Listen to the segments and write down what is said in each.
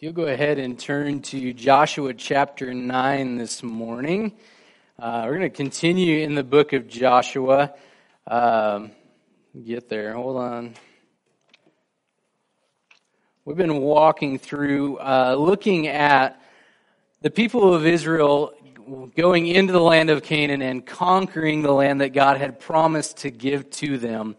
If you'll go ahead and turn to Joshua chapter 9 this morning, uh, we're going to continue in the book of Joshua. Um, get there, hold on. We've been walking through, uh, looking at the people of Israel going into the land of Canaan and conquering the land that God had promised to give to them.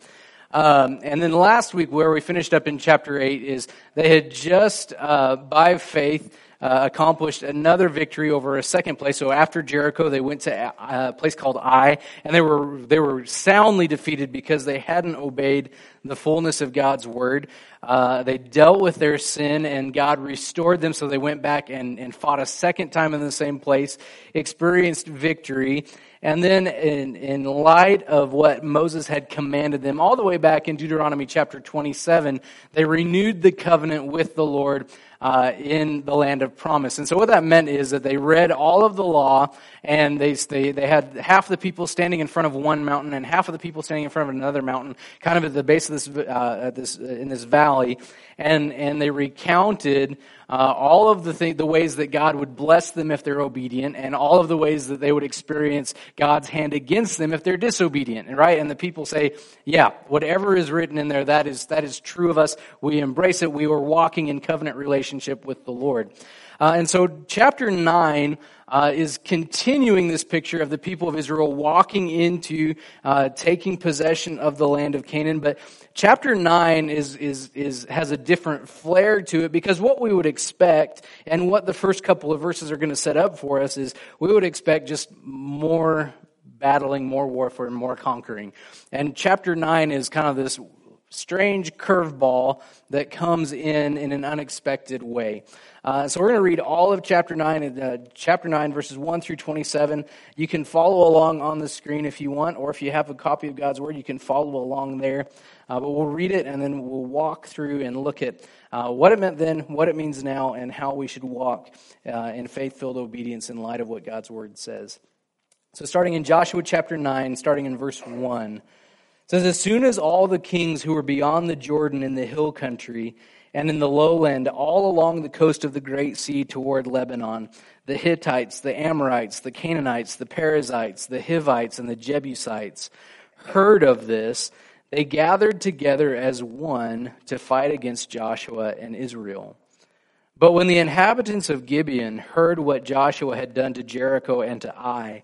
Um, and then last week, where we finished up in chapter 8, is they had just, uh, by faith, uh, accomplished another victory over a second place. So after Jericho, they went to a place called Ai, and they were they were soundly defeated because they hadn't obeyed the fullness of God's word. Uh, they dealt with their sin, and God restored them. So they went back and, and fought a second time in the same place, experienced victory. And then, in, in light of what Moses had commanded them, all the way back in Deuteronomy chapter 27, they renewed the covenant with the Lord uh, in the land of promise. And so, what that meant is that they read all of the law, and they, they, they had half the people standing in front of one mountain and half of the people standing in front of another mountain, kind of at the base of this, uh, this in this valley. And, and they recounted uh, all of the, th- the ways that God would bless them if they're obedient, and all of the ways that they would experience God's hand against them if they're disobedient. Right? And the people say, "Yeah, whatever is written in there, that is that is true of us. We embrace it. We were walking in covenant relationship with the Lord." Uh, and so, chapter 9 uh, is continuing this picture of the people of Israel walking into uh, taking possession of the land of Canaan. But chapter 9 is, is, is, has a different flair to it because what we would expect and what the first couple of verses are going to set up for us is we would expect just more battling, more warfare, more conquering. And chapter 9 is kind of this strange curveball that comes in in an unexpected way. Uh, so we're going to read all of chapter 9, uh, chapter 9, verses 1 through 27. You can follow along on the screen if you want, or if you have a copy of God's Word, you can follow along there. Uh, but we'll read it and then we'll walk through and look at uh, what it meant then, what it means now, and how we should walk uh, in faith filled obedience in light of what God's Word says. So starting in Joshua chapter 9, starting in verse 1 says, As soon as all the kings who were beyond the Jordan in the hill country and in the lowland, all along the coast of the Great Sea toward Lebanon, the Hittites, the Amorites, the Canaanites, the Perizzites, the Hivites, and the Jebusites heard of this, they gathered together as one to fight against Joshua and Israel. But when the inhabitants of Gibeon heard what Joshua had done to Jericho and to Ai,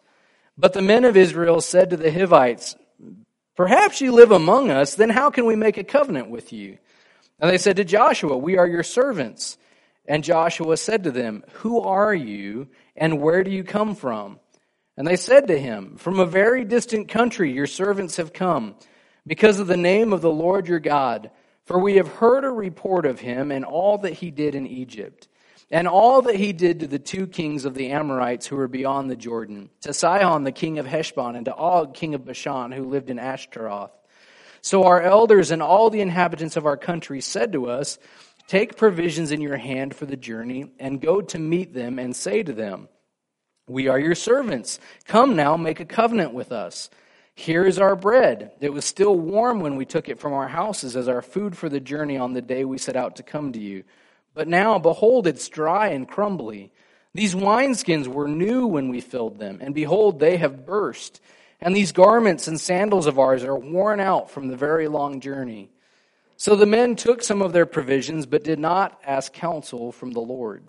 But the men of Israel said to the Hivites, Perhaps you live among us, then how can we make a covenant with you? And they said to Joshua, We are your servants. And Joshua said to them, Who are you, and where do you come from? And they said to him, From a very distant country your servants have come, because of the name of the Lord your God. For we have heard a report of him and all that he did in Egypt and all that he did to the two kings of the Amorites who were beyond the Jordan, to Sihon the king of Heshbon, and to Og king of Bashan who lived in Ashtaroth. So our elders and all the inhabitants of our country said to us, Take provisions in your hand for the journey, and go to meet them, and say to them, We are your servants. Come now, make a covenant with us. Here is our bread. It was still warm when we took it from our houses as our food for the journey on the day we set out to come to you. But now, behold, it's dry and crumbly. These wineskins were new when we filled them, and behold, they have burst. And these garments and sandals of ours are worn out from the very long journey. So the men took some of their provisions, but did not ask counsel from the Lord.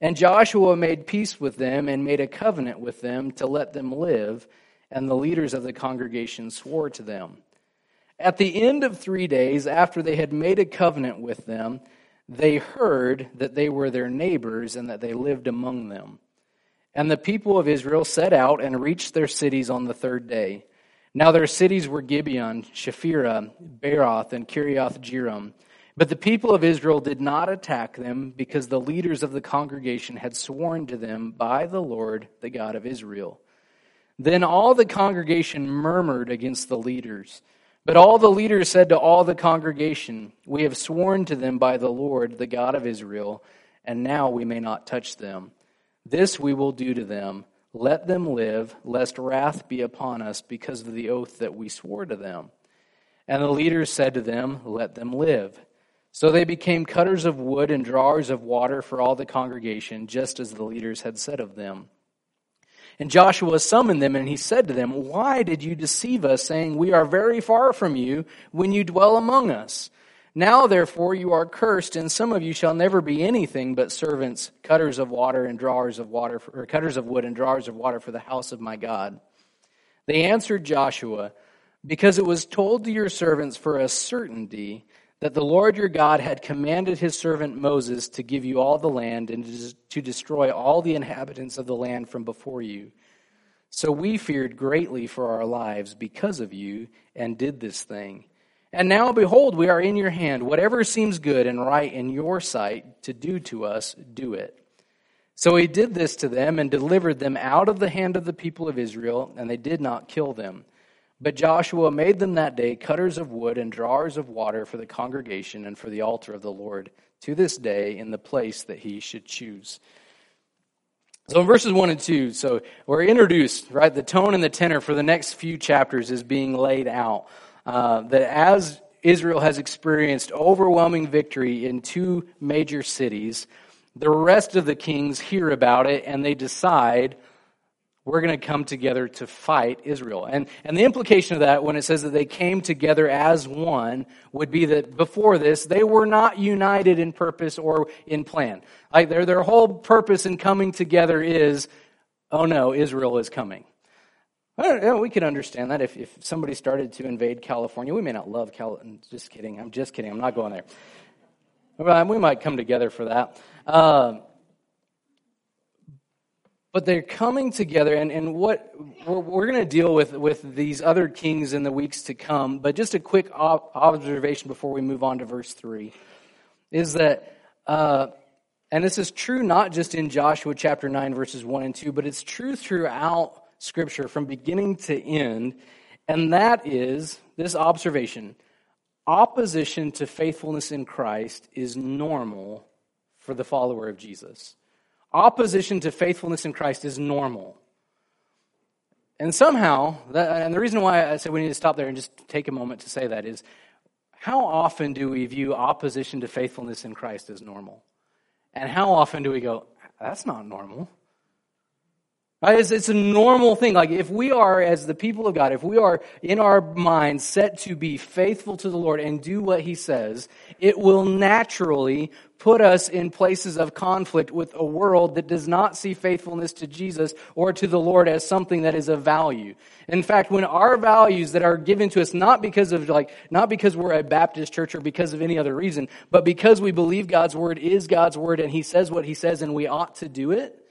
And Joshua made peace with them and made a covenant with them to let them live, and the leaders of the congregation swore to them. At the end of three days, after they had made a covenant with them, they heard that they were their neighbors and that they lived among them. And the people of Israel set out and reached their cities on the third day. Now their cities were Gibeon, Chephirah, Beeroth, and Kiriath Jearim. But the people of Israel did not attack them because the leaders of the congregation had sworn to them by the Lord, the God of Israel. Then all the congregation murmured against the leaders. But all the leaders said to all the congregation, We have sworn to them by the Lord, the God of Israel, and now we may not touch them. This we will do to them. Let them live, lest wrath be upon us because of the oath that we swore to them. And the leaders said to them, Let them live. So they became cutters of wood and drawers of water for all the congregation, just as the leaders had said of them. And Joshua summoned them, and he said to them, Why did you deceive us, saying, We are very far from you when you dwell among us? Now, therefore, you are cursed, and some of you shall never be anything but servants, cutters of water and drawers of water, or cutters of wood and drawers of water for the house of my God. They answered Joshua, Because it was told to your servants for a certainty that the Lord your God had commanded his servant Moses to give you all the land and to destroy all the inhabitants of the land from before you. So we feared greatly for our lives because of you and did this thing. And now, behold, we are in your hand. Whatever seems good and right in your sight to do to us, do it. So he did this to them and delivered them out of the hand of the people of Israel, and they did not kill them. But Joshua made them that day cutters of wood and drawers of water for the congregation and for the altar of the Lord to this day in the place that he should choose. So in verses 1 and 2, so we're introduced, right? The tone and the tenor for the next few chapters is being laid out. Uh, that as Israel has experienced overwhelming victory in two major cities, the rest of the kings hear about it and they decide we're going to come together to fight Israel. And, and the implication of that, when it says that they came together as one, would be that before this, they were not united in purpose or in plan. Like their, their whole purpose in coming together is, oh no, Israel is coming. We could understand that if, if somebody started to invade California. We may not love California. Just kidding. I'm just kidding. I'm not going there. We might come together for that. Um, but they're coming together and, and what we're, we're going to deal with with these other kings in the weeks to come but just a quick observation before we move on to verse 3 is that uh, and this is true not just in joshua chapter 9 verses 1 and 2 but it's true throughout scripture from beginning to end and that is this observation opposition to faithfulness in christ is normal for the follower of jesus opposition to faithfulness in Christ is normal. And somehow, and the reason why I said we need to stop there and just take a moment to say that is how often do we view opposition to faithfulness in Christ as normal? And how often do we go, that's not normal? It's, it's, a normal thing. Like if we are, as the people of God, if we are in our minds set to be faithful to the Lord and do what He says, it will naturally put us in places of conflict with a world that does not see faithfulness to Jesus or to the Lord as something that is of value. In fact, when our values that are given to us, not because of like, not because we're a Baptist church or because of any other reason, but because we believe God's word is God's word and He says what He says and we ought to do it,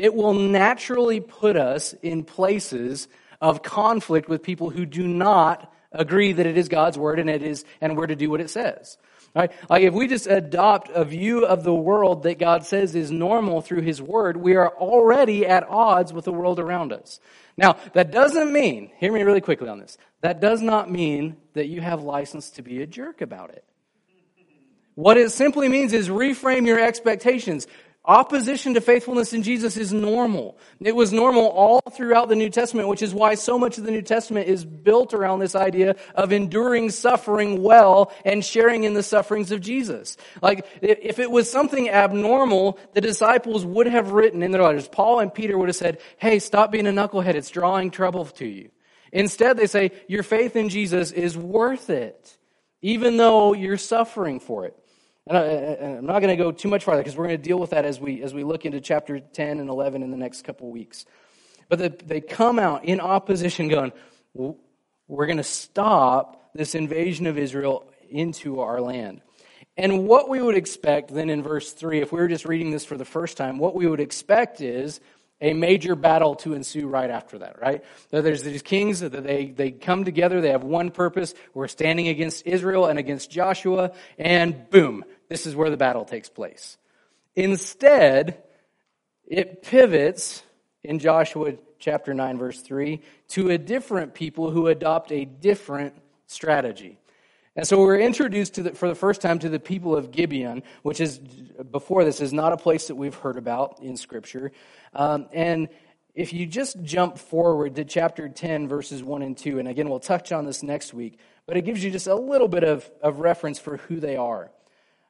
it will naturally put us in places of conflict with people who do not agree that it is God's word and it is and we're to do what it says. Right? Like if we just adopt a view of the world that God says is normal through his word, we are already at odds with the world around us. Now, that doesn't mean, hear me really quickly on this. That does not mean that you have license to be a jerk about it. What it simply means is reframe your expectations. Opposition to faithfulness in Jesus is normal. It was normal all throughout the New Testament, which is why so much of the New Testament is built around this idea of enduring suffering well and sharing in the sufferings of Jesus. Like, if it was something abnormal, the disciples would have written in their letters, Paul and Peter would have said, hey, stop being a knucklehead. It's drawing trouble to you. Instead, they say, your faith in Jesus is worth it, even though you're suffering for it. And, I, am not going to go too much farther because we're going to deal with that as we, as we look into chapter 10 and 11 in the next couple weeks. But the, they come out in opposition, going, We're going to stop this invasion of Israel into our land. And what we would expect then in verse 3, if we were just reading this for the first time, what we would expect is a major battle to ensue right after that, right? There's these kings that they, they come together, they have one purpose. We're standing against Israel and against Joshua, and boom, this is where the battle takes place. Instead, it pivots in Joshua chapter 9, verse 3, to a different people who adopt a different strategy. And so we're introduced to the, for the first time to the people of Gibeon, which is, before this, is not a place that we've heard about in Scripture. Um, and if you just jump forward to chapter 10, verses 1 and 2, and again, we'll touch on this next week, but it gives you just a little bit of, of reference for who they are.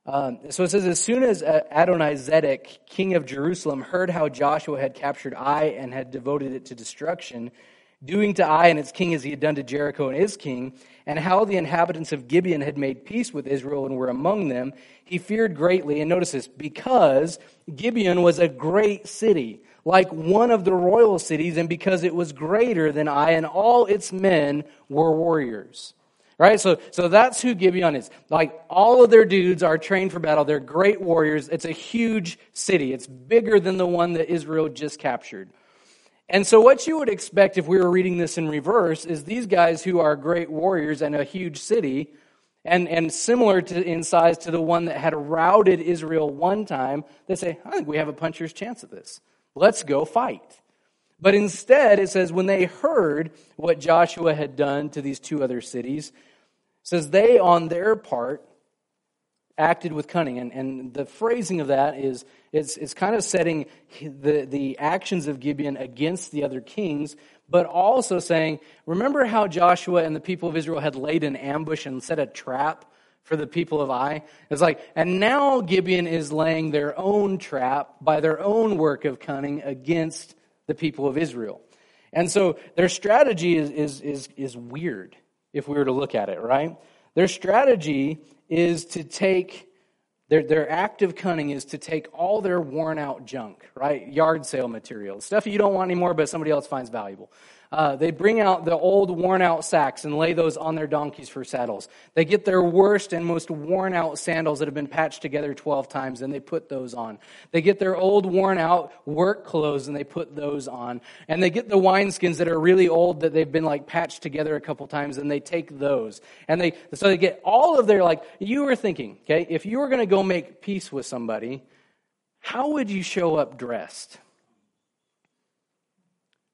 Um, so it says, as soon as Adonizedek, king of Jerusalem, heard how Joshua had captured Ai and had devoted it to destruction, doing to Ai and its king as he had done to Jericho and its king, and how the inhabitants of Gibeon had made peace with Israel and were among them, he feared greatly. And notice this, because Gibeon was a great city, like one of the royal cities, and because it was greater than Ai, and all its men were warriors. Right? So, so that's who Gibeon is. Like all of their dudes are trained for battle. They're great warriors. It's a huge city. It's bigger than the one that Israel just captured. And so, what you would expect if we were reading this in reverse is these guys who are great warriors and a huge city, and, and similar to, in size to the one that had routed Israel one time, they say, I think we have a puncher's chance at this. Let's go fight. But instead, it says, when they heard what Joshua had done to these two other cities, says they on their part acted with cunning. And, and the phrasing of that is it's, it's kind of setting the, the actions of Gibeon against the other kings, but also saying, remember how Joshua and the people of Israel had laid an ambush and set a trap for the people of Ai? It's like, and now Gibeon is laying their own trap by their own work of cunning against the people of Israel. And so their strategy is, is, is, is weird if we were to look at it, right? Their strategy is to take their, their active cunning is to take all their worn out junk, right? Yard sale material, stuff you don't want anymore, but somebody else finds valuable. Uh, they bring out the old worn out sacks and lay those on their donkeys for saddles. They get their worst and most worn out sandals that have been patched together 12 times and they put those on. They get their old worn out work clothes and they put those on. And they get the wineskins that are really old that they've been like patched together a couple times and they take those. And they, so they get all of their like, you were thinking, okay, if you were going to go make peace with somebody, how would you show up dressed?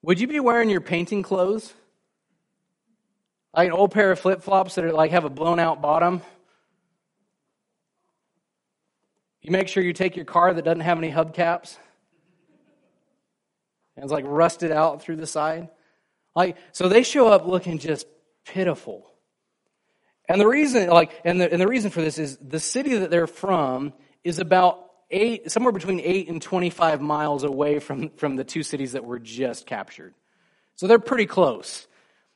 Would you be wearing your painting clothes? Like an old pair of flip flops that are like have a blown out bottom? You make sure you take your car that doesn't have any hubcaps and it's like rusted out through the side. Like, so they show up looking just pitiful. And the reason, like, and the, and the reason for this is the city that they're from is about eight, somewhere between 8 and 25 miles away from, from the two cities that were just captured. So they're pretty close.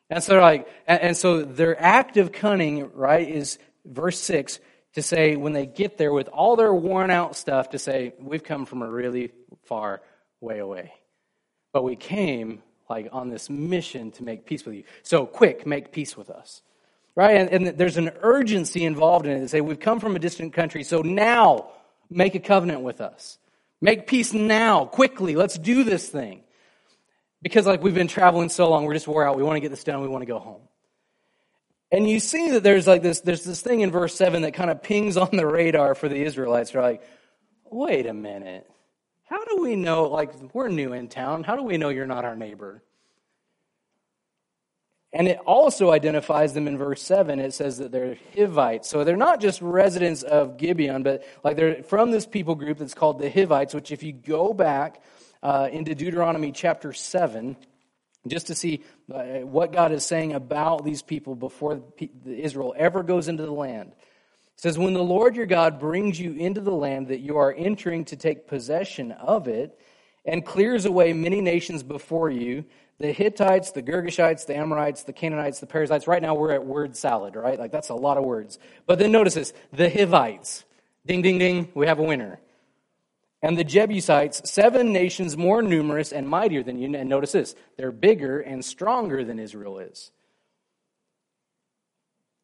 And so, they're like, and, and so their act of cunning, right, is verse 6 to say when they get there with all their worn out stuff to say, we've come from a really far way away. But we came like on this mission to make peace with you. So quick, make peace with us. Right? And, and there's an urgency involved in it to say, we've come from a distant country, so now make a covenant with us. Make peace now, quickly. Let's do this thing. Because, like, we've been traveling so long, we're just wore out. We want to get this done. We want to go home. And you see that there's like this, there's this thing in verse 7 that kind of pings on the radar for the Israelites. They're like, wait a minute. How do we know, like, we're new in town. How do we know you're not our neighbor? And it also identifies them in verse 7. It says that they're Hivites. So they're not just residents of Gibeon, but like they're from this people group that's called the Hivites, which if you go back uh, into Deuteronomy chapter 7, just to see uh, what God is saying about these people before Israel ever goes into the land. It says, When the Lord your God brings you into the land that you are entering to take possession of it, and clears away many nations before you, the Hittites, the Girgashites, the Amorites, the Canaanites, the Perizzites. Right now we're at word salad, right? Like that's a lot of words. But then notice this the Hivites. Ding, ding, ding. We have a winner. And the Jebusites, seven nations more numerous and mightier than you. And notice this they're bigger and stronger than Israel is.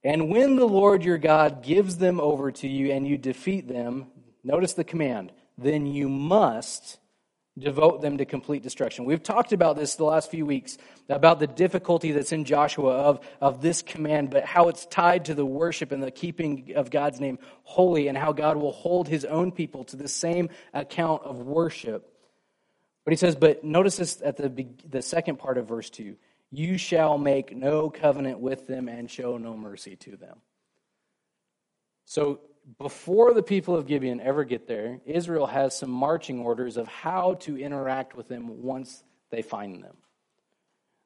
And when the Lord your God gives them over to you and you defeat them, notice the command, then you must devote them to complete destruction. We've talked about this the last few weeks, about the difficulty that's in Joshua of, of this command, but how it's tied to the worship and the keeping of God's name holy, and how God will hold his own people to the same account of worship. But he says, but notice this at the, the second part of verse 2 you shall make no covenant with them and show no mercy to them. So before the people of Gibeon ever get there, Israel has some marching orders of how to interact with them once they find them.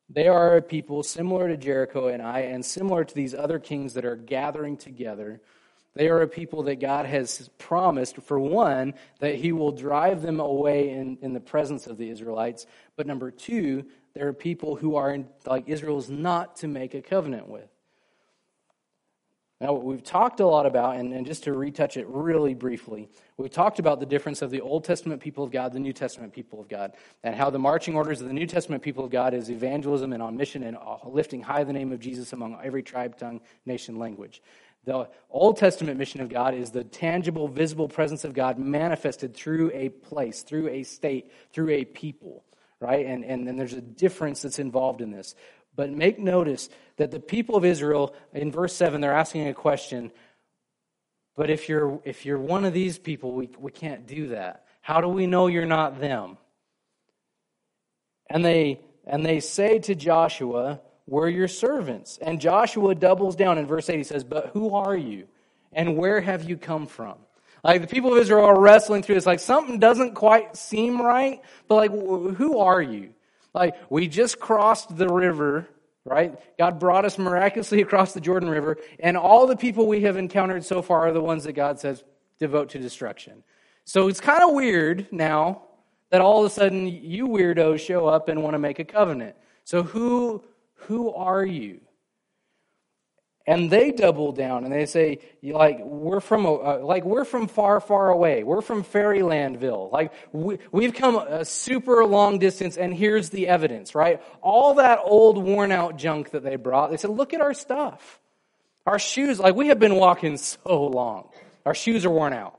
They are a people similar to Jericho and Ai, and similar to these other kings that are gathering together. They are a people that God has promised, for one, that He will drive them away in, in the presence of the Israelites. But number two, there are people who are in, like Israel's not to make a covenant with. Now, what we've talked a lot about, and, and just to retouch it really briefly, we've talked about the difference of the Old Testament people of God, the New Testament people of God, and how the marching orders of the New Testament people of God is evangelism and on mission and uh, lifting high the name of Jesus among every tribe, tongue, nation, language. The Old Testament mission of God is the tangible, visible presence of God manifested through a place, through a state, through a people, right? And, and, and there's a difference that's involved in this. But make notice that the people of Israel, in verse 7, they're asking a question. But if you're, if you're one of these people, we, we can't do that. How do we know you're not them? And they, and they say to Joshua, We're your servants. And Joshua doubles down in verse 8. He says, But who are you? And where have you come from? Like the people of Israel are wrestling through this, like something doesn't quite seem right, but like, who are you? Like, we just crossed the river, right? God brought us miraculously across the Jordan River, and all the people we have encountered so far are the ones that God says devote to destruction. So it's kind of weird now that all of a sudden you weirdos show up and want to make a covenant. So who who are you? And they double down and they say like we're from uh, like we're from far far away. We're from fairylandville. Like we, we've come a super long distance and here's the evidence right? All that old worn out junk that they brought they said look at our stuff. Our shoes like we have been walking so long. Our shoes are worn out.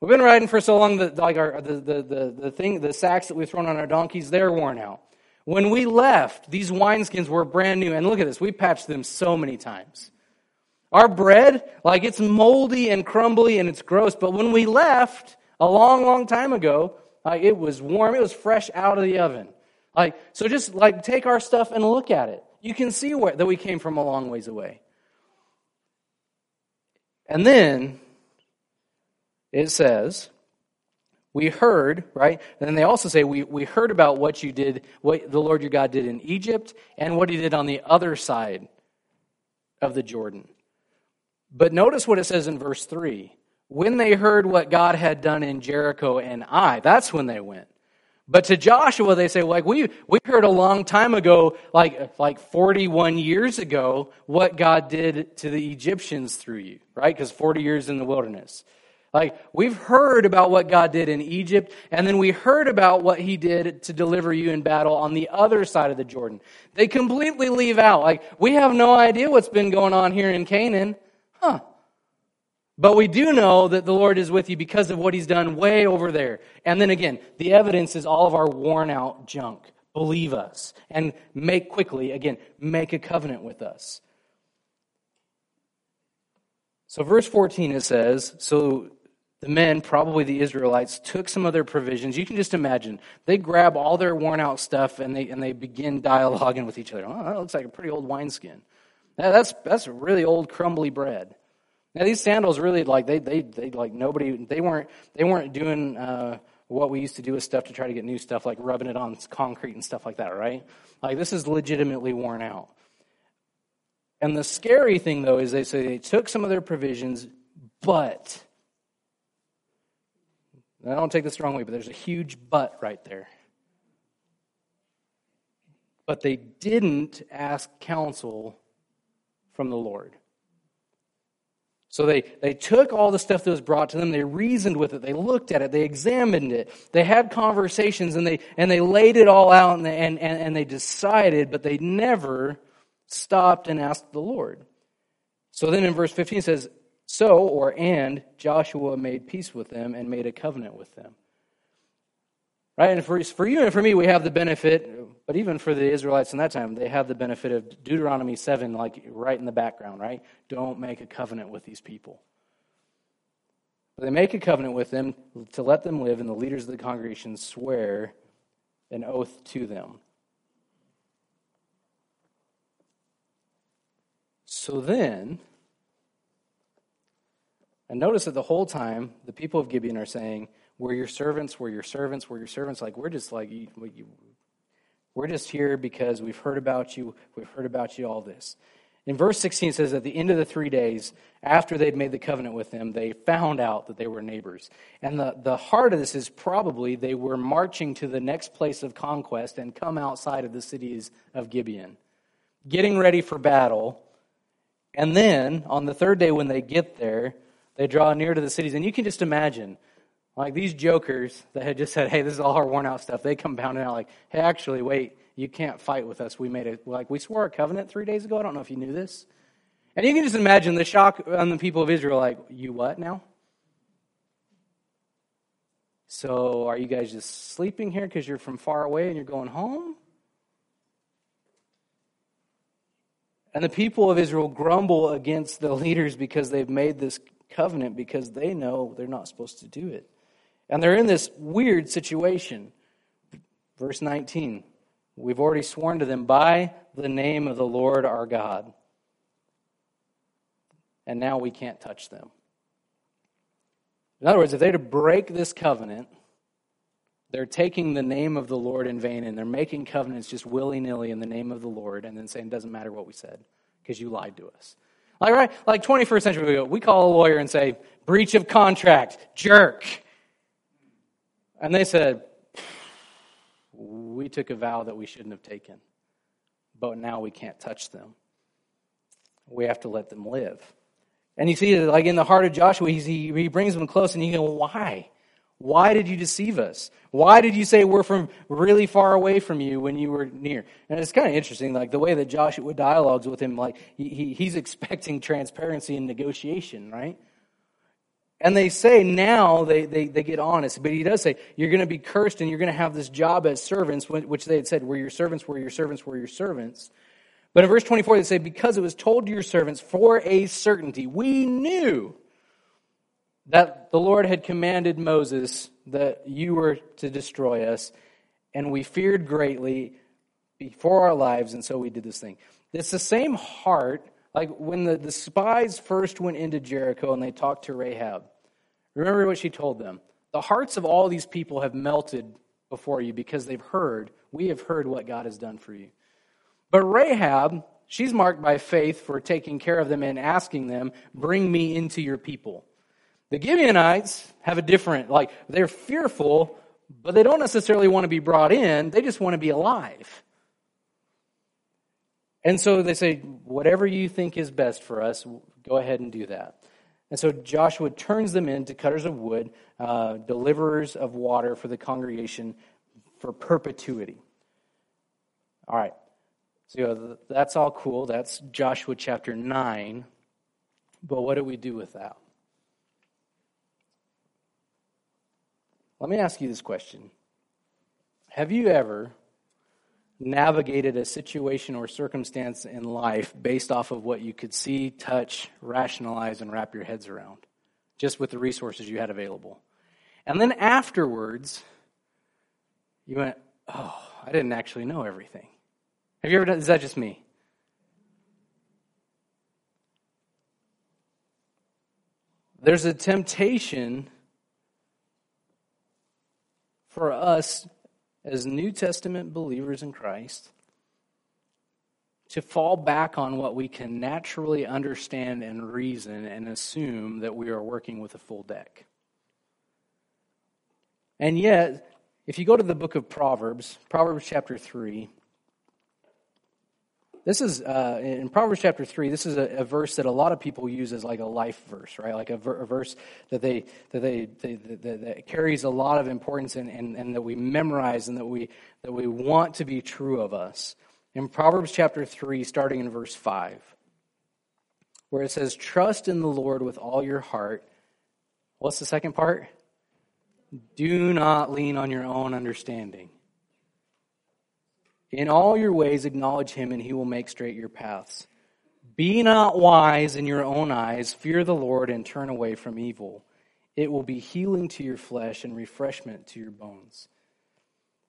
We've been riding for so long that like our the, the, the, the thing the sacks that we've thrown on our donkeys they're worn out when we left, these wineskins were brand new. And look at this, we patched them so many times. Our bread, like it's moldy and crumbly and it's gross, but when we left a long, long time ago, like it was warm, it was fresh out of the oven. Like, so just like take our stuff and look at it. You can see where, that we came from a long ways away. And then it says, we heard, right? And then they also say, we, we heard about what you did, what the Lord your God did in Egypt, and what he did on the other side of the Jordan. But notice what it says in verse 3. When they heard what God had done in Jericho and Ai, that's when they went. But to Joshua, they say, like, we, we heard a long time ago, like, like 41 years ago, what God did to the Egyptians through you, right? Because 40 years in the wilderness. Like, we've heard about what God did in Egypt, and then we heard about what he did to deliver you in battle on the other side of the Jordan. They completely leave out. Like, we have no idea what's been going on here in Canaan. Huh. But we do know that the Lord is with you because of what he's done way over there. And then again, the evidence is all of our worn out junk. Believe us and make quickly, again, make a covenant with us. So, verse 14 it says, So the men, probably the Israelites, took some of their provisions. You can just imagine. They grab all their worn out stuff and they, and they begin dialoguing with each other. Oh, that looks like a pretty old wineskin. Now, that's, that's really old crumbly bread. Now these sandals really like they, they, they like nobody they weren't they weren't doing uh, what we used to do with stuff to try to get new stuff like rubbing it on concrete and stuff like that, right? Like this is legitimately worn out. And the scary thing though is they say they took some of their provisions, but I don't take this the wrong way, but there's a huge but right there. But they didn't ask counsel from the Lord. So they, they took all the stuff that was brought to them, they reasoned with it, they looked at it, they examined it, they had conversations, and they, and they laid it all out and and, and, and they decided, but they never stopped and asked the Lord. So then in verse 15 it says, so, or and, Joshua made peace with them and made a covenant with them. Right? And for, for you and for me, we have the benefit, but even for the Israelites in that time, they have the benefit of Deuteronomy 7, like right in the background, right? Don't make a covenant with these people. But they make a covenant with them to let them live, and the leaders of the congregation swear an oath to them. So then, and notice that the whole time, the people of Gibeon are saying, We're your servants, we're your servants, we're your servants. Like, we're just like, we're just here because we've heard about you, we've heard about you, all this. In verse 16 it says, At the end of the three days, after they'd made the covenant with them, they found out that they were neighbors. And the, the heart of this is probably they were marching to the next place of conquest and come outside of the cities of Gibeon, getting ready for battle. And then on the third day, when they get there, they draw near to the cities. And you can just imagine, like these jokers that had just said, hey, this is all our worn out stuff, they come pounding out like, hey, actually, wait, you can't fight with us. We made it, like, we swore a covenant three days ago. I don't know if you knew this. And you can just imagine the shock on the people of Israel, like, you what now? So are you guys just sleeping here because you're from far away and you're going home? And the people of Israel grumble against the leaders because they've made this covenant because they know they're not supposed to do it. And they're in this weird situation. Verse 19 We've already sworn to them by the name of the Lord our God. And now we can't touch them. In other words, if they're to break this covenant, they're taking the name of the Lord in vain and they're making covenants just willy nilly in the name of the Lord and then saying, it doesn't matter what we said because you lied to us. Like, right? Like 21st century ago, we call a lawyer and say, breach of contract, jerk. And they said, we took a vow that we shouldn't have taken, but now we can't touch them. We have to let them live. And you see, like in the heart of Joshua, he, he brings them close and you go, why? Why did you deceive us? Why did you say we're from really far away from you when you were near? And it's kind of interesting, like the way that Joshua dialogues with him, like he, he's expecting transparency and negotiation, right? And they say now they, they, they get honest, but he does say, You're going to be cursed and you're going to have this job as servants, which they had said, We're your servants, we're your servants, we're your servants. But in verse 24, they say, Because it was told to your servants for a certainty, we knew that the Lord had commanded Moses that you were to destroy us, and we feared greatly before our lives, and so we did this thing. It's the same heart, like when the, the spies first went into Jericho and they talked to Rahab. Remember what she told them. The hearts of all these people have melted before you because they've heard, we have heard what God has done for you. But Rahab, she's marked by faith for taking care of them and asking them, Bring me into your people. The Gibeonites have a different, like, they're fearful, but they don't necessarily want to be brought in. They just want to be alive. And so they say, whatever you think is best for us, go ahead and do that. And so Joshua turns them into cutters of wood, uh, deliverers of water for the congregation for perpetuity. All right. So that's all cool. That's Joshua chapter 9. But what do we do with that? Let me ask you this question Have you ever navigated a situation or circumstance in life based off of what you could see, touch, rationalize, and wrap your heads around, just with the resources you had available? And then afterwards, you went, Oh, I didn't actually know everything. Have you ever done, is that just me? There's a temptation for us as New Testament believers in Christ to fall back on what we can naturally understand and reason and assume that we are working with a full deck. And yet, if you go to the book of Proverbs, Proverbs chapter 3, this is, uh, in Proverbs chapter 3, this is a, a, verse that a lot of people use as like a life verse, right? Like a, ver- a verse that, they, that, they, they, that, that, carries a lot of importance and, and, and that we memorize and that we, that we want to be true of us. In Proverbs chapter 3, starting in verse 5, where it says, Trust in the Lord with all your heart. What's the second part? Do not lean on your own understanding. In all your ways, acknowledge him, and he will make straight your paths. Be not wise in your own eyes. Fear the Lord and turn away from evil. It will be healing to your flesh and refreshment to your bones.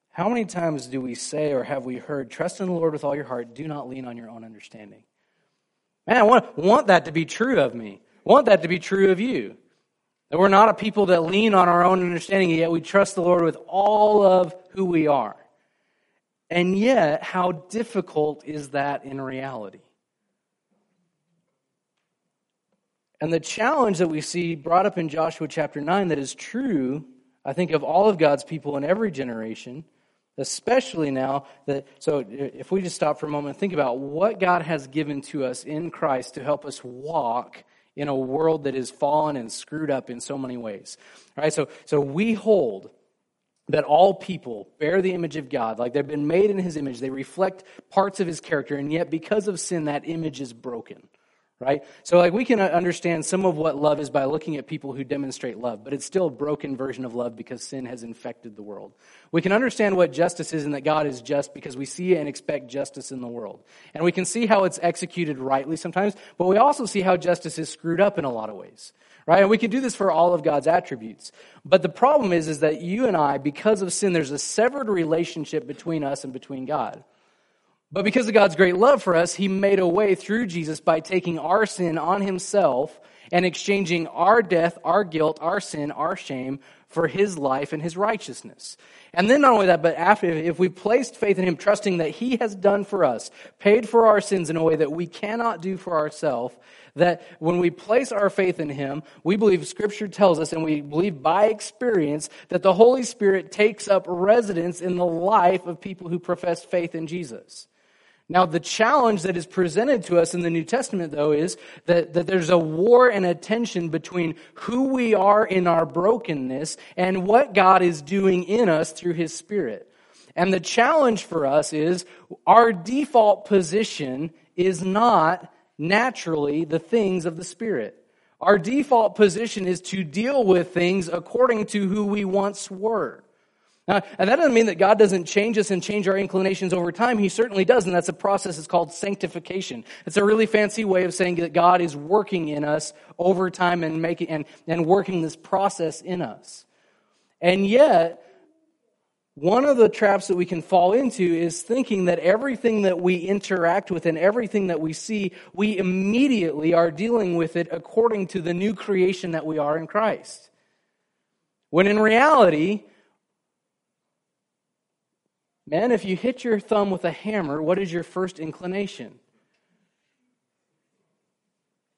How many times do we say or have we heard, trust in the Lord with all your heart, do not lean on your own understanding? Man, I want, want that to be true of me. I want that to be true of you. That we're not a people that lean on our own understanding, yet we trust the Lord with all of who we are. And yet, how difficult is that in reality? And the challenge that we see brought up in Joshua chapter 9 that is true, I think, of all of God's people in every generation, especially now that, so if we just stop for a moment and think about what God has given to us in Christ to help us walk in a world that is fallen and screwed up in so many ways. All right, so, so we hold that all people bear the image of God, like they've been made in his image, they reflect parts of his character, and yet because of sin, that image is broken right? So, like, we can uh, understand some of what love is by looking at people who demonstrate love, but it's still a broken version of love because sin has infected the world. We can understand what justice is and that God is just because we see and expect justice in the world. And we can see how it's executed rightly sometimes, but we also see how justice is screwed up in a lot of ways. Right? And we can do this for all of God's attributes. But the problem is, is that you and I, because of sin, there's a severed relationship between us and between God. But because of God's great love for us, He made a way through Jesus by taking our sin on Himself and exchanging our death, our guilt, our sin, our shame for His life and His righteousness. And then not only that, but after, if we placed faith in Him, trusting that He has done for us, paid for our sins in a way that we cannot do for ourselves, that when we place our faith in Him, we believe Scripture tells us, and we believe by experience, that the Holy Spirit takes up residence in the life of people who profess faith in Jesus. Now, the challenge that is presented to us in the New Testament, though, is that, that there's a war and a tension between who we are in our brokenness and what God is doing in us through His Spirit. And the challenge for us is our default position is not naturally the things of the Spirit. Our default position is to deal with things according to who we once were. Now, and that doesn't mean that God doesn't change us and change our inclinations over time. He certainly does, and that's a process that's called sanctification. It's a really fancy way of saying that God is working in us over time and making and, and working this process in us. And yet, one of the traps that we can fall into is thinking that everything that we interact with and everything that we see, we immediately are dealing with it according to the new creation that we are in Christ. When in reality, Men, if you hit your thumb with a hammer, what is your first inclination?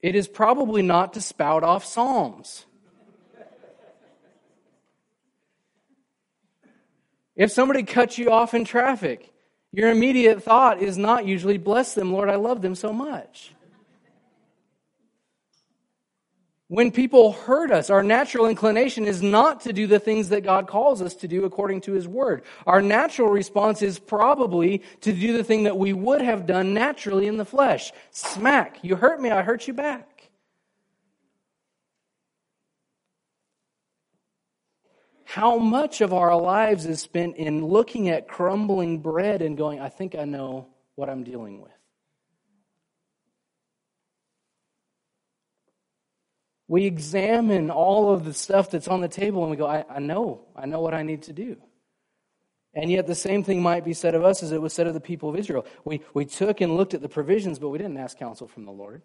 It is probably not to spout off psalms. If somebody cuts you off in traffic, your immediate thought is not usually, bless them, Lord, I love them so much. When people hurt us, our natural inclination is not to do the things that God calls us to do according to His Word. Our natural response is probably to do the thing that we would have done naturally in the flesh. Smack. You hurt me, I hurt you back. How much of our lives is spent in looking at crumbling bread and going, I think I know what I'm dealing with? We examine all of the stuff that's on the table and we go, I, I know, I know what I need to do. And yet, the same thing might be said of us as it was said of the people of Israel. We, we took and looked at the provisions, but we didn't ask counsel from the Lord.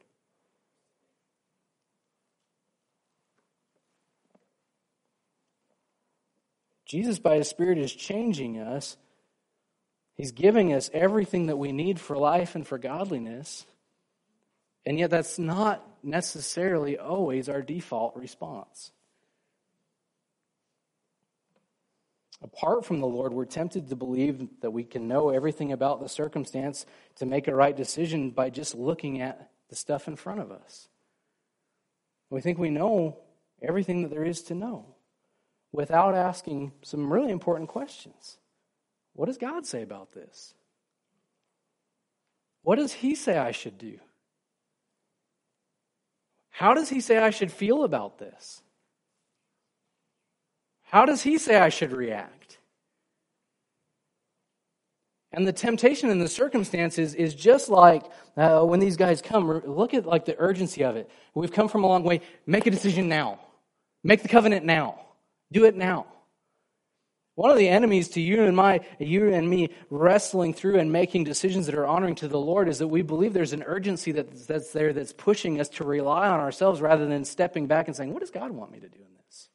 Jesus, by His Spirit, is changing us. He's giving us everything that we need for life and for godliness. And yet, that's not necessarily always our default response. Apart from the Lord, we're tempted to believe that we can know everything about the circumstance to make a right decision by just looking at the stuff in front of us. We think we know everything that there is to know without asking some really important questions. What does God say about this? What does He say I should do? How does he say I should feel about this? How does he say I should react? And the temptation and the circumstances is just like uh, when these guys come. Look at like the urgency of it. We've come from a long way. Make a decision now. Make the covenant now. Do it now. One of the enemies to you and my, you and me wrestling through and making decisions that are honoring to the Lord is that we believe there's an urgency that's, that's there that's pushing us to rely on ourselves rather than stepping back and saying, "What does God want me to do in this?"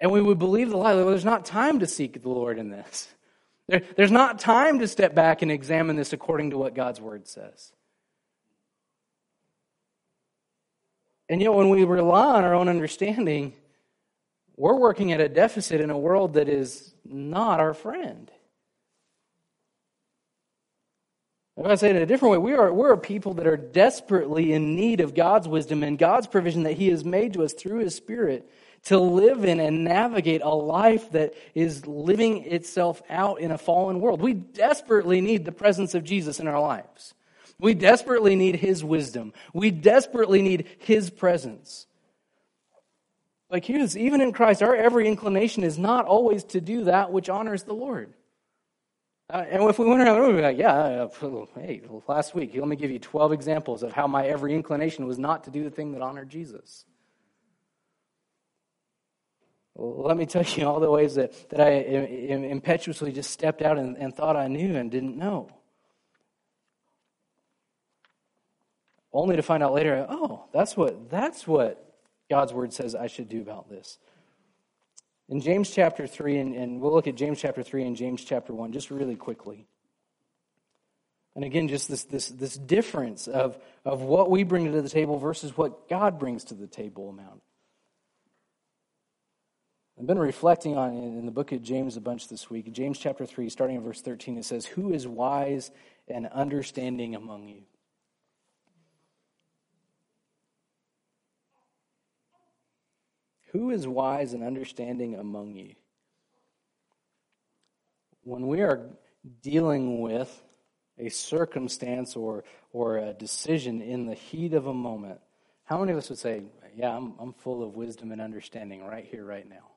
And we would believe the lie. that Well, there's not time to seek the Lord in this. There, there's not time to step back and examine this according to what God's word says. And yet, when we rely on our own understanding we're working at a deficit in a world that is not our friend. If I say it in a different way, we are, we're a people that are desperately in need of God's wisdom and God's provision that He has made to us through His Spirit to live in and navigate a life that is living itself out in a fallen world. We desperately need the presence of Jesus in our lives. We desperately need His wisdom. We desperately need His presence. Like even in Christ, our every inclination is not always to do that which honors the Lord. Uh, and if we went around, we'd be like, yeah, uh, hey, last week, let me give you 12 examples of how my every inclination was not to do the thing that honored Jesus. Well, let me tell you all the ways that, that I impetuously just stepped out and, and thought I knew and didn't know. Only to find out later, oh, that's what, that's what God's word says I should do about this. In James chapter 3, and, and we'll look at James chapter 3 and James chapter 1 just really quickly. And again, just this, this, this difference of, of what we bring to the table versus what God brings to the table amount. I've been reflecting on in the book of James a bunch this week. James chapter 3, starting in verse 13, it says, Who is wise and understanding among you? Who is wise and understanding among you? When we are dealing with a circumstance or, or a decision in the heat of a moment, how many of us would say, Yeah, I'm, I'm full of wisdom and understanding right here, right now?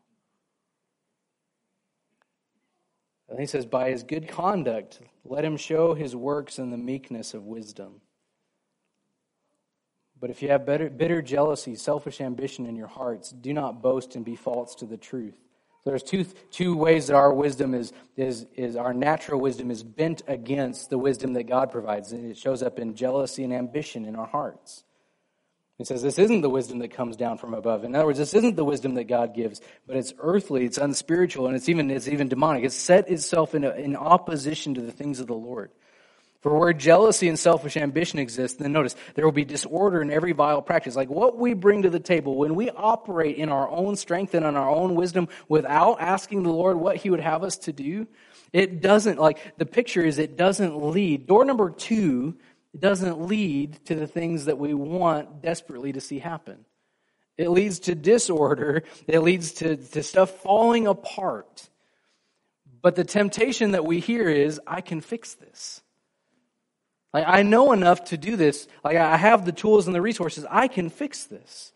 And he says, By his good conduct, let him show his works in the meekness of wisdom. But if you have bitter, bitter jealousy, selfish ambition in your hearts, do not boast and be false to the truth. So there's two, two ways that our wisdom is, is, is our natural wisdom is bent against the wisdom that God provides. And it shows up in jealousy and ambition in our hearts. He says this isn't the wisdom that comes down from above. In other words, this isn't the wisdom that God gives, but it's earthly, it's unspiritual, and it's even, it's even demonic. It's set itself in, a, in opposition to the things of the Lord. For where jealousy and selfish ambition exist, then notice there will be disorder in every vile practice. Like what we bring to the table, when we operate in our own strength and in our own wisdom without asking the Lord what He would have us to do, it doesn't, like, the picture is it doesn't lead. Door number two, doesn't lead to the things that we want desperately to see happen. It leads to disorder, it leads to, to stuff falling apart. But the temptation that we hear is, I can fix this. Like, I know enough to do this. Like, I have the tools and the resources. I can fix this.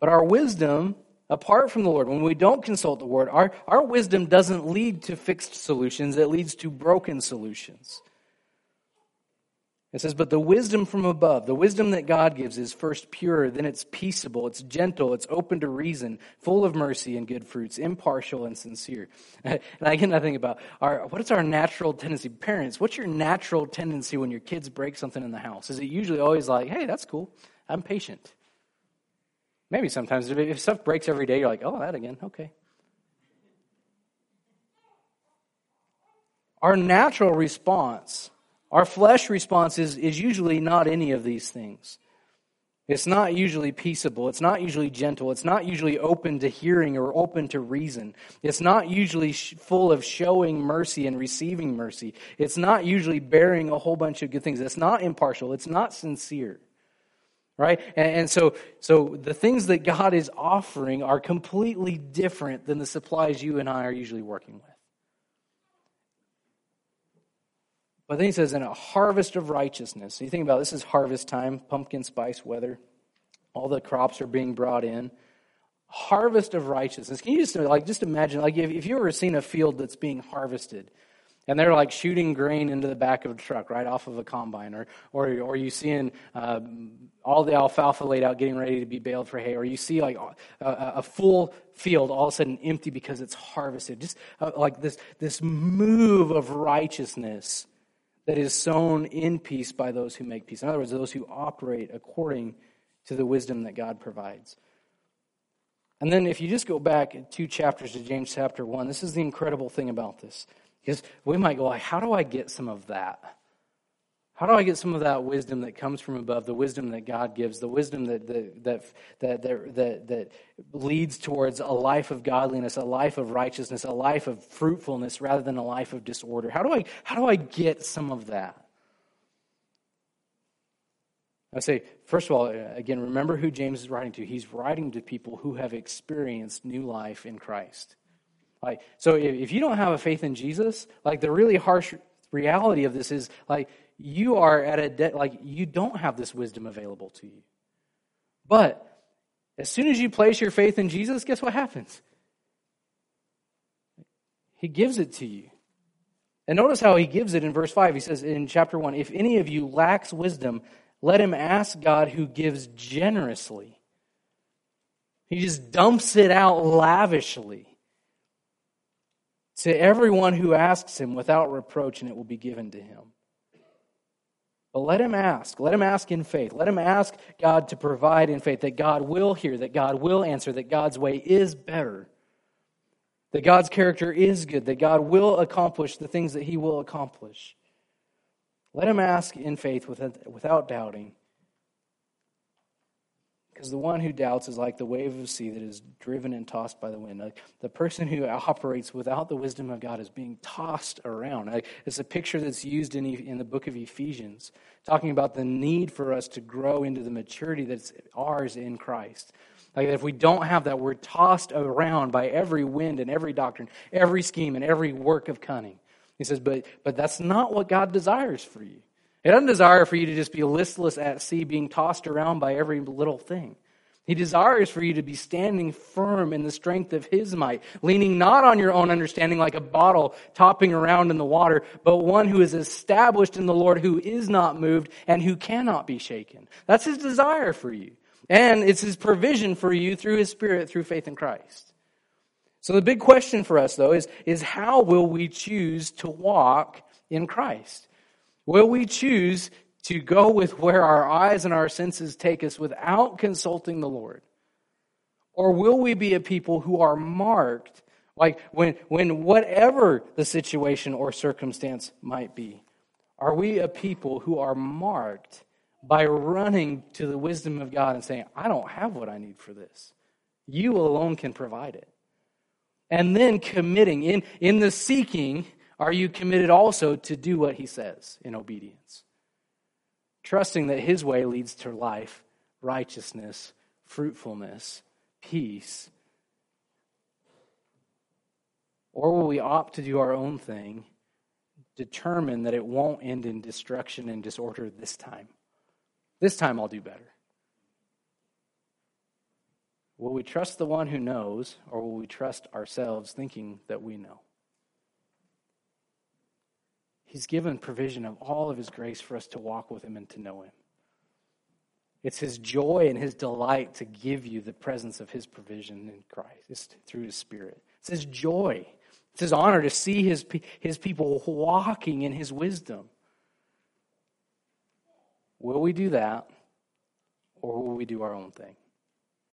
But our wisdom, apart from the Lord, when we don't consult the Word, our, our wisdom doesn't lead to fixed solutions, it leads to broken solutions. It says, But the wisdom from above, the wisdom that God gives, is first pure, then it's peaceable, it's gentle, it's open to reason, full of mercy and good fruits, impartial and sincere. and I get nothing about our, what is our natural tendency? Parents, what's your natural tendency when your kids break something in the house? Is it usually always like, hey, that's cool, I'm patient? Maybe sometimes if stuff breaks every day, you're like, oh, that again, okay. Our natural response our flesh response is, is usually not any of these things. It's not usually peaceable. It's not usually gentle. It's not usually open to hearing or open to reason. It's not usually full of showing mercy and receiving mercy. It's not usually bearing a whole bunch of good things. It's not impartial. It's not sincere. Right? And, and so, so the things that God is offering are completely different than the supplies you and I are usually working with. But then he says, in a harvest of righteousness. So you think about this is harvest time, pumpkin spice weather. All the crops are being brought in. Harvest of righteousness. Can you just like just imagine like if, if you ever seen a field that's being harvested and they're like shooting grain into the back of a truck right off of a combine or or, or you seeing uh, all the alfalfa laid out getting ready to be baled for hay or you see like a, a full field all of a sudden empty because it's harvested just uh, like this this move of righteousness that is sown in peace by those who make peace in other words those who operate according to the wisdom that God provides. And then if you just go back two chapters to James chapter 1, this is the incredible thing about this. Because we might go how do I get some of that? How do I get some of that wisdom that comes from above, the wisdom that God gives, the wisdom that, that, that, that, that, that leads towards a life of godliness, a life of righteousness, a life of fruitfulness rather than a life of disorder? How do I, how do I get some of that? I say, first of all, uh, again, remember who James is writing to. He's writing to people who have experienced new life in Christ. Like, so if you don't have a faith in Jesus, like the really harsh reality of this is like you are at a debt, like you don't have this wisdom available to you. But as soon as you place your faith in Jesus, guess what happens? He gives it to you. And notice how he gives it in verse 5. He says in chapter 1 If any of you lacks wisdom, let him ask God who gives generously. He just dumps it out lavishly to everyone who asks him without reproach, and it will be given to him. But let him ask. Let him ask in faith. Let him ask God to provide in faith that God will hear, that God will answer, that God's way is better, that God's character is good, that God will accomplish the things that he will accomplish. Let him ask in faith without doubting. Because the one who doubts is like the wave of the sea that is driven and tossed by the wind. the person who operates without the wisdom of God is being tossed around. Like it's a picture that's used in, in the book of Ephesians, talking about the need for us to grow into the maturity that's ours in Christ. Like if we don't have that, we're tossed around by every wind and every doctrine, every scheme, and every work of cunning. He says, but, but that's not what God desires for you. He doesn't desire for you to just be listless at sea, being tossed around by every little thing. He desires for you to be standing firm in the strength of His might, leaning not on your own understanding like a bottle topping around in the water, but one who is established in the Lord, who is not moved and who cannot be shaken. That's His desire for you. And it's His provision for you through His Spirit, through faith in Christ. So the big question for us, though, is, is how will we choose to walk in Christ? Will we choose to go with where our eyes and our senses take us without consulting the Lord? Or will we be a people who are marked, like when, when whatever the situation or circumstance might be, are we a people who are marked by running to the wisdom of God and saying, I don't have what I need for this? You alone can provide it. And then committing in, in the seeking, are you committed also to do what he says in obedience? Trusting that his way leads to life, righteousness, fruitfulness, peace. Or will we opt to do our own thing, determine that it won't end in destruction and disorder this time? This time I'll do better. Will we trust the one who knows, or will we trust ourselves thinking that we know? He's given provision of all of His grace for us to walk with Him and to know Him. It's His joy and His delight to give you the presence of His provision in Christ through His Spirit. It's His joy. It's His honor to see His, his people walking in His wisdom. Will we do that, or will we do our own thing?